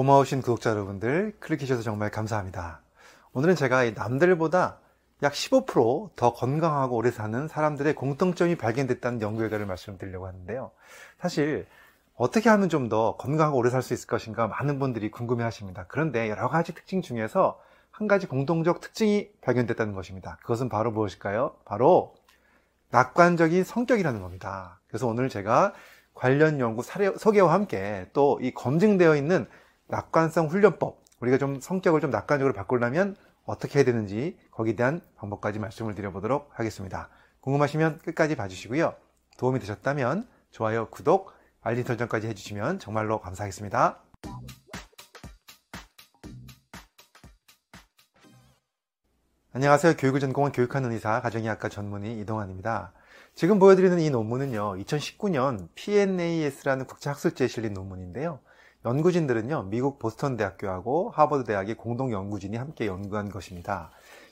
고마우신 구독자 여러분들 클릭해주셔서 정말 감사합니다. 오늘은 제가 남들보다 약 15%더 건강하고 오래 사는 사람들의 공통점이 발견됐다는 연구 결과를 말씀드리려고 하는데요. 사실 어떻게 하면 좀 더 건강하고 오래 살 수 있을 것인가 많은 분들이 궁금해 하십니다. 그런데 여러 가지 특징 중에서 한 가지 공통적 특징이 발견됐다는 것입니다. 그것은 바로 무엇일까요? 바로 낙관적인 성격이라는 겁니다. 그래서 오늘 제가 관련 연구 사례, 소개와 함께 또 이 검증되어 있는 낙관성 훈련법, 우리가 좀 성격을 좀 낙관적으로 바꾸려면 어떻게 해야 되는지 거기에 대한 방법까지 말씀을 드려보도록 하겠습니다. 궁금하시면 끝까지 봐주시고요. 도움이 되셨다면 좋아요, 구독, 알림 설정까지 해주시면 정말로 감사하겠습니다. 안녕하세요. 교육을 전공한 교육하는 의사, 가정의학과 전문의 이동환입니다. 지금 보여드리는 이 논문은요, 2019년 PNAS라는 국제학술지에 실린 논문인데요. 연구진들은요, 미국 보스턴 대학교하고 하버드 대학의 공동 연구진이 함께 연구한 것입니다.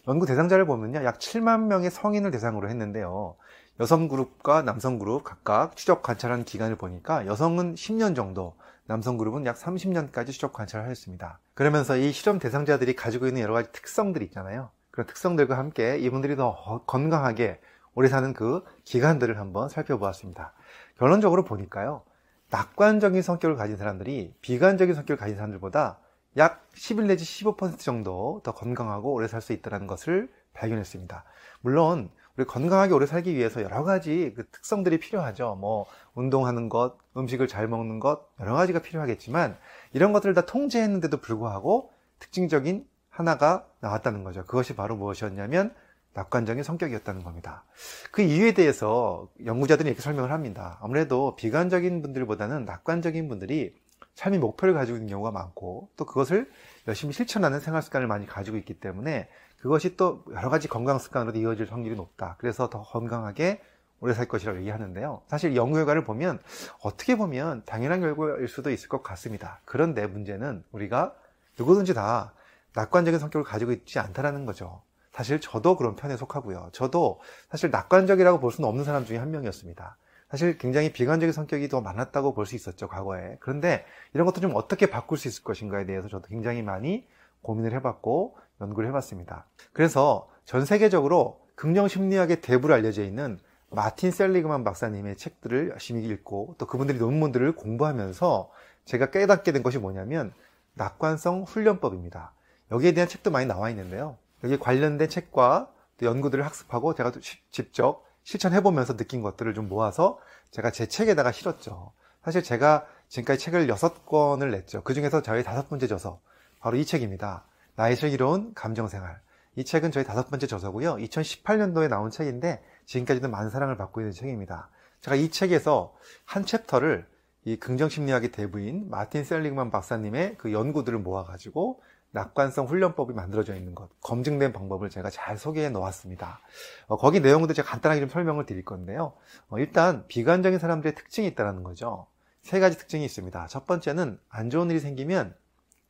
연구 대상자를 보면요, 약 7만 명의 성인을 대상으로 했는데요. 여성 그룹과 남성 그룹 각각 추적 관찰한 기간을 보니까 여성은 10년 정도, 남성 그룹은 약 30년까지 추적 관찰을 하였습니다. 그러면서 이 실험 대상자들이 가지고 있는 여러 가지 특성들이 있잖아요. 그런 특성들과 함께 이분들이 더 건강하게 오래 사는 그 기간들을 한번 살펴보았습니다. 결론적으로 보니까요. 낙관적인 성격을 가진 사람들이 비관적인 성격을 가진 사람들보다 약 11 내지 15% 정도 더 건강하고 오래 살 수 있다는 것을 발견했습니다. 물론 우리 건강하게 오래 살기 위해서 여러 가지 그 특성들이 필요하죠. 뭐 운동하는 것, 음식을 잘 먹는 것 여러 가지가 필요하겠지만 이런 것들을 다 통제했는데도 불구하고 특징적인 하나가 나왔다는 거죠. 그것이 바로 무엇이었냐면 낙관적인 성격이었다는 겁니다. 그 이유에 대해서 연구자들이 이렇게 설명을 합니다. 아무래도 비관적인 분들보다는 낙관적인 분들이 삶의 목표를 가지고 있는 경우가 많고 또 그것을 열심히 실천하는 생활 습관을 많이 가지고 있기 때문에 그것이 또 여러 가지 건강 습관으로 이어질 확률이 높다. 그래서 더 건강하게 오래 살 것이라고 얘기하는데요. 사실 연구 결과를 보면 어떻게 보면 당연한 결과일 수도 있을 것 같습니다. 그런데 문제는 우리가 누구든지 다 낙관적인 성격을 가지고 있지 않다라는 거죠. 사실 저도 그런 편에 속하고요. 저도 사실 낙관적이라고 볼 수는 없는 사람 중에 한 명이었습니다. 사실 굉장히 비관적인 성격이 더 많았다고 볼 수 있었죠, 과거에. 그런데 이런 것도 좀 어떻게 바꿀 수 있을 것인가에 대해서 저도 굉장히 많이 고민을 해봤고 연구를 해봤습니다. 그래서 전 세계적으로 긍정 심리학의 대부로 알려져 있는 마틴 셀리그만 박사님의 책들을 열심히 읽고 또 그분들이 논문들을 공부하면서 제가 깨닫게 된 것이 뭐냐면 낙관성 훈련법입니다. 여기에 대한 책도 많이 나와 있는데요. 여기 관련된 책과 연구들을 학습하고 제가 직접 실천해 보면서 느낀 것들을 좀 모아서 제가 제 책에다가 실었죠. 사실 제가 지금까지 책을 6권을 냈죠. 그 중에서 저희 다섯 번째 저서, 바로 이 책입니다. 나의 슬기로운 감정생활. 이 책은 저희 다섯 번째 저서고요. 2018년도에 나온 책인데 지금까지도 많은 사랑을 받고 있는 책입니다. 제가 이 책에서 한 챕터를 이 긍정심리학의 대부인 마틴 셀링만 박사님의 그 연구들을 모아가지고 낙관성 훈련법이 만들어져 있는 것, 검증된 방법을 제가 잘 소개해 놓았습니다. 어, 거기 내용도 제가 간단하게 좀 설명을 드릴 건데요. 어, 일단 비관적인 사람들의 특징이 있다는 거죠. 세 가지 특징이 있습니다. 첫 번째는 안 좋은 일이 생기면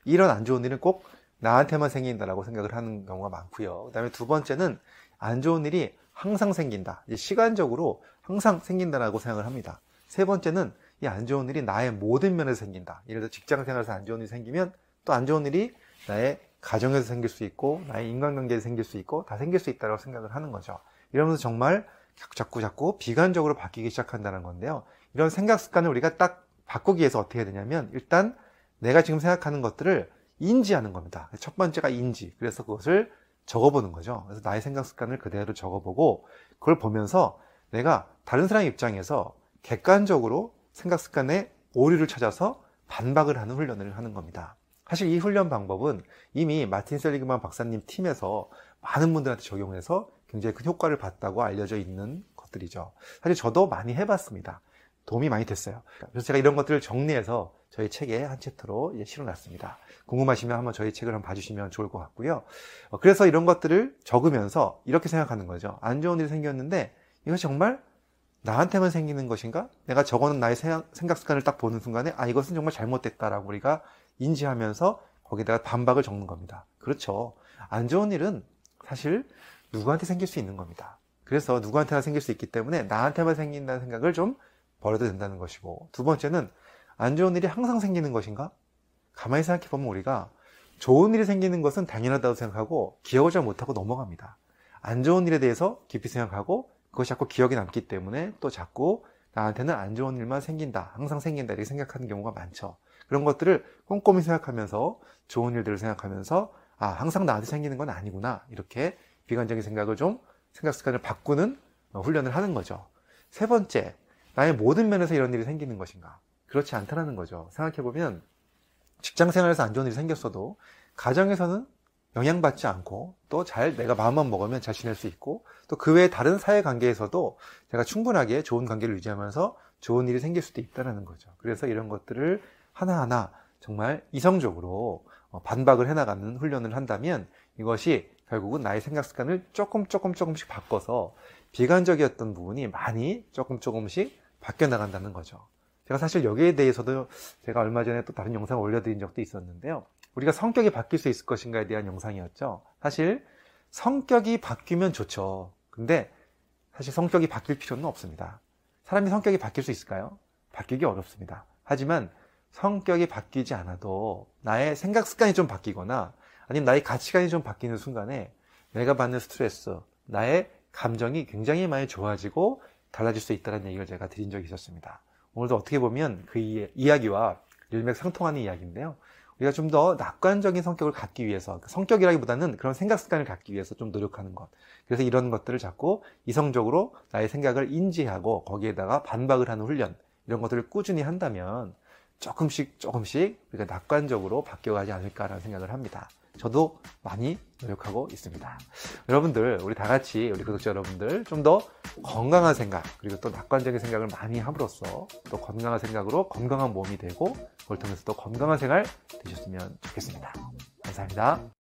이런 안 좋은 일은 꼭 나한테만 생긴다라고 생각을 하는 경우가 많고요. 그 다음에 두 번째는 안 좋은 일이 항상 생긴다. 시간적으로 항상 생긴다라고 생각을 합니다. 세 번째는 이 안 좋은 일이 나의 모든 면에서 생긴다. 예를 들어 직장 생활에서 안 좋은 일이 생기면 또 안 좋은 일이 나의 가정에서 생길 수 있고 나의 인간관계에서 생길 수 있고 다 생길 수 있다고 생각을 하는 거죠. 이러면서 정말 자꾸 자꾸 비관적으로 바뀌기 시작한다는 건데요. 이런 생각 습관을 우리가 딱 바꾸기 위해서 어떻게 해야 되냐면 일단 내가 지금 생각하는 것들을 인지하는 겁니다. 첫 번째가 인지. 그래서 그것을 적어보는 거죠. 그래서 나의 생각 습관을 그대로 적어보고 그걸 보면서 내가 다른 사람의 입장에서 객관적으로 생각 습관의 오류를 찾아서 반박을 하는 훈련을 하는 겁니다. 사실 이 훈련 방법은 이미 마틴 셀리그만 박사님 팀에서 많은 분들한테 적용해서 굉장히 큰 효과를 봤다고 알려져 있는 것들이죠. 사실 저도 많이 해봤습니다. 도움이 많이 됐어요. 그래서 제가 이런 것들을 정리해서 저희 책에 한 챕터로 실어놨습니다. 궁금하시면 한번 저희 책을 한번 봐주시면 좋을 것 같고요. 어, 그래서 이런 것들을 적으면서 이렇게 생각하는 거죠. 안 좋은 일이 생겼는데 이것이 정말 나한테만 생기는 것인가? 내가 적어놓은 나의 생각 습관을 딱 보는 순간에 아 이것은 정말 잘못됐다라고 우리가 인지하면서 거기다가 반박을 적는 겁니다. 그렇죠. 안 좋은 일은 사실 누구한테 생길 수 있는 겁니다. 그래서 누구한테나 생길 수 있기 때문에 나한테만 생긴다는 생각을 좀 버려도 된다는 것이고 두 번째는 안 좋은 일이 항상 생기는 것인가? 가만히 생각해 보면 우리가 좋은 일이 생기는 것은 당연하다고 생각하고 기억을 잘 못하고 넘어갑니다. 안 좋은 일에 대해서 깊이 생각하고 그것이 자꾸 기억에 남기 때문에 또 자꾸 나한테는 안 좋은 일만 생긴다. 항상 생긴다. 이렇게 생각하는 경우가 많죠. 그런 것들을 꼼꼼히 생각하면서 좋은 일들을 생각하면서 아, 항상 나한테 생기는 건 아니구나. 이렇게 비관적인 생각을 좀 생각 습관을 바꾸는 훈련을 하는 거죠. 세 번째, 나의 모든 면에서 이런 일이 생기는 것인가? 그렇지 않다는 거죠. 생각해보면 직장 생활에서 안 좋은 일이 생겼어도 가정에서는 영향받지 않고 또 잘 내가 마음만 먹으면 잘 지낼 수 있고 또 그 외에 다른 사회 관계에서도 제가 충분하게 좋은 관계를 유지하면서 좋은 일이 생길 수도 있다는 거죠. 그래서 이런 것들을 하나하나 정말 이성적으로 어, 반박을 해나가는 훈련을 한다면 이것이 결국은 나의 생각 습관을 조금 조금 조금씩 바꿔서 비관적이었던 부분이 많이 조금 조금씩 바뀌어 나간다는 거죠. 제가 사실 여기에 대해서도 제가 얼마 전에 또 다른 영상을 올려드린 적도 있었는데요. 우리가 성격이 바뀔 수 있을 것인가에 대한 영상이었죠. 사실 성격이 바뀌면 좋죠. 근데 사실 성격이 바뀔 필요는 없습니다. 사람이 성격이 바뀔 수 있을까요? 바뀌기 어렵습니다. 하지만 성격이 바뀌지 않아도 나의 생각 습관이 좀 바뀌거나 아니면 나의 가치관이 좀 바뀌는 순간에 내가 받는 스트레스, 나의 감정이 굉장히 많이 좋아지고 달라질 수 있다는 얘기를 제가 드린 적이 있었습니다. 오늘도 어떻게 보면 그 이야기와 일맥상통하는 이야기인데요. 우리가 좀 더 낙관적인 성격을 갖기 위해서 성격이라기보다는 그런 생각 습관을 갖기 위해서 좀 노력하는 것. 그래서 이런 것들을 자꾸 이성적으로 나의 생각을 인지하고 거기에다가 반박을 하는 훈련 이런 것들을 꾸준히 한다면 조금씩 조금씩 우리가 낙관적으로 바뀌어가지 않을까라는 생각을 합니다. 저도 많이 노력하고 있습니다. 여러분들, 우리 다 같이, 우리 구독자 여러분들, 좀 더 건강한 생각, 그리고 또 낙관적인 생각을 많이 함으로써 또 건강한 생각으로 건강한 몸이 되고, 그걸 통해서 또 건강한 생활 되셨으면 좋겠습니다. 감사합니다.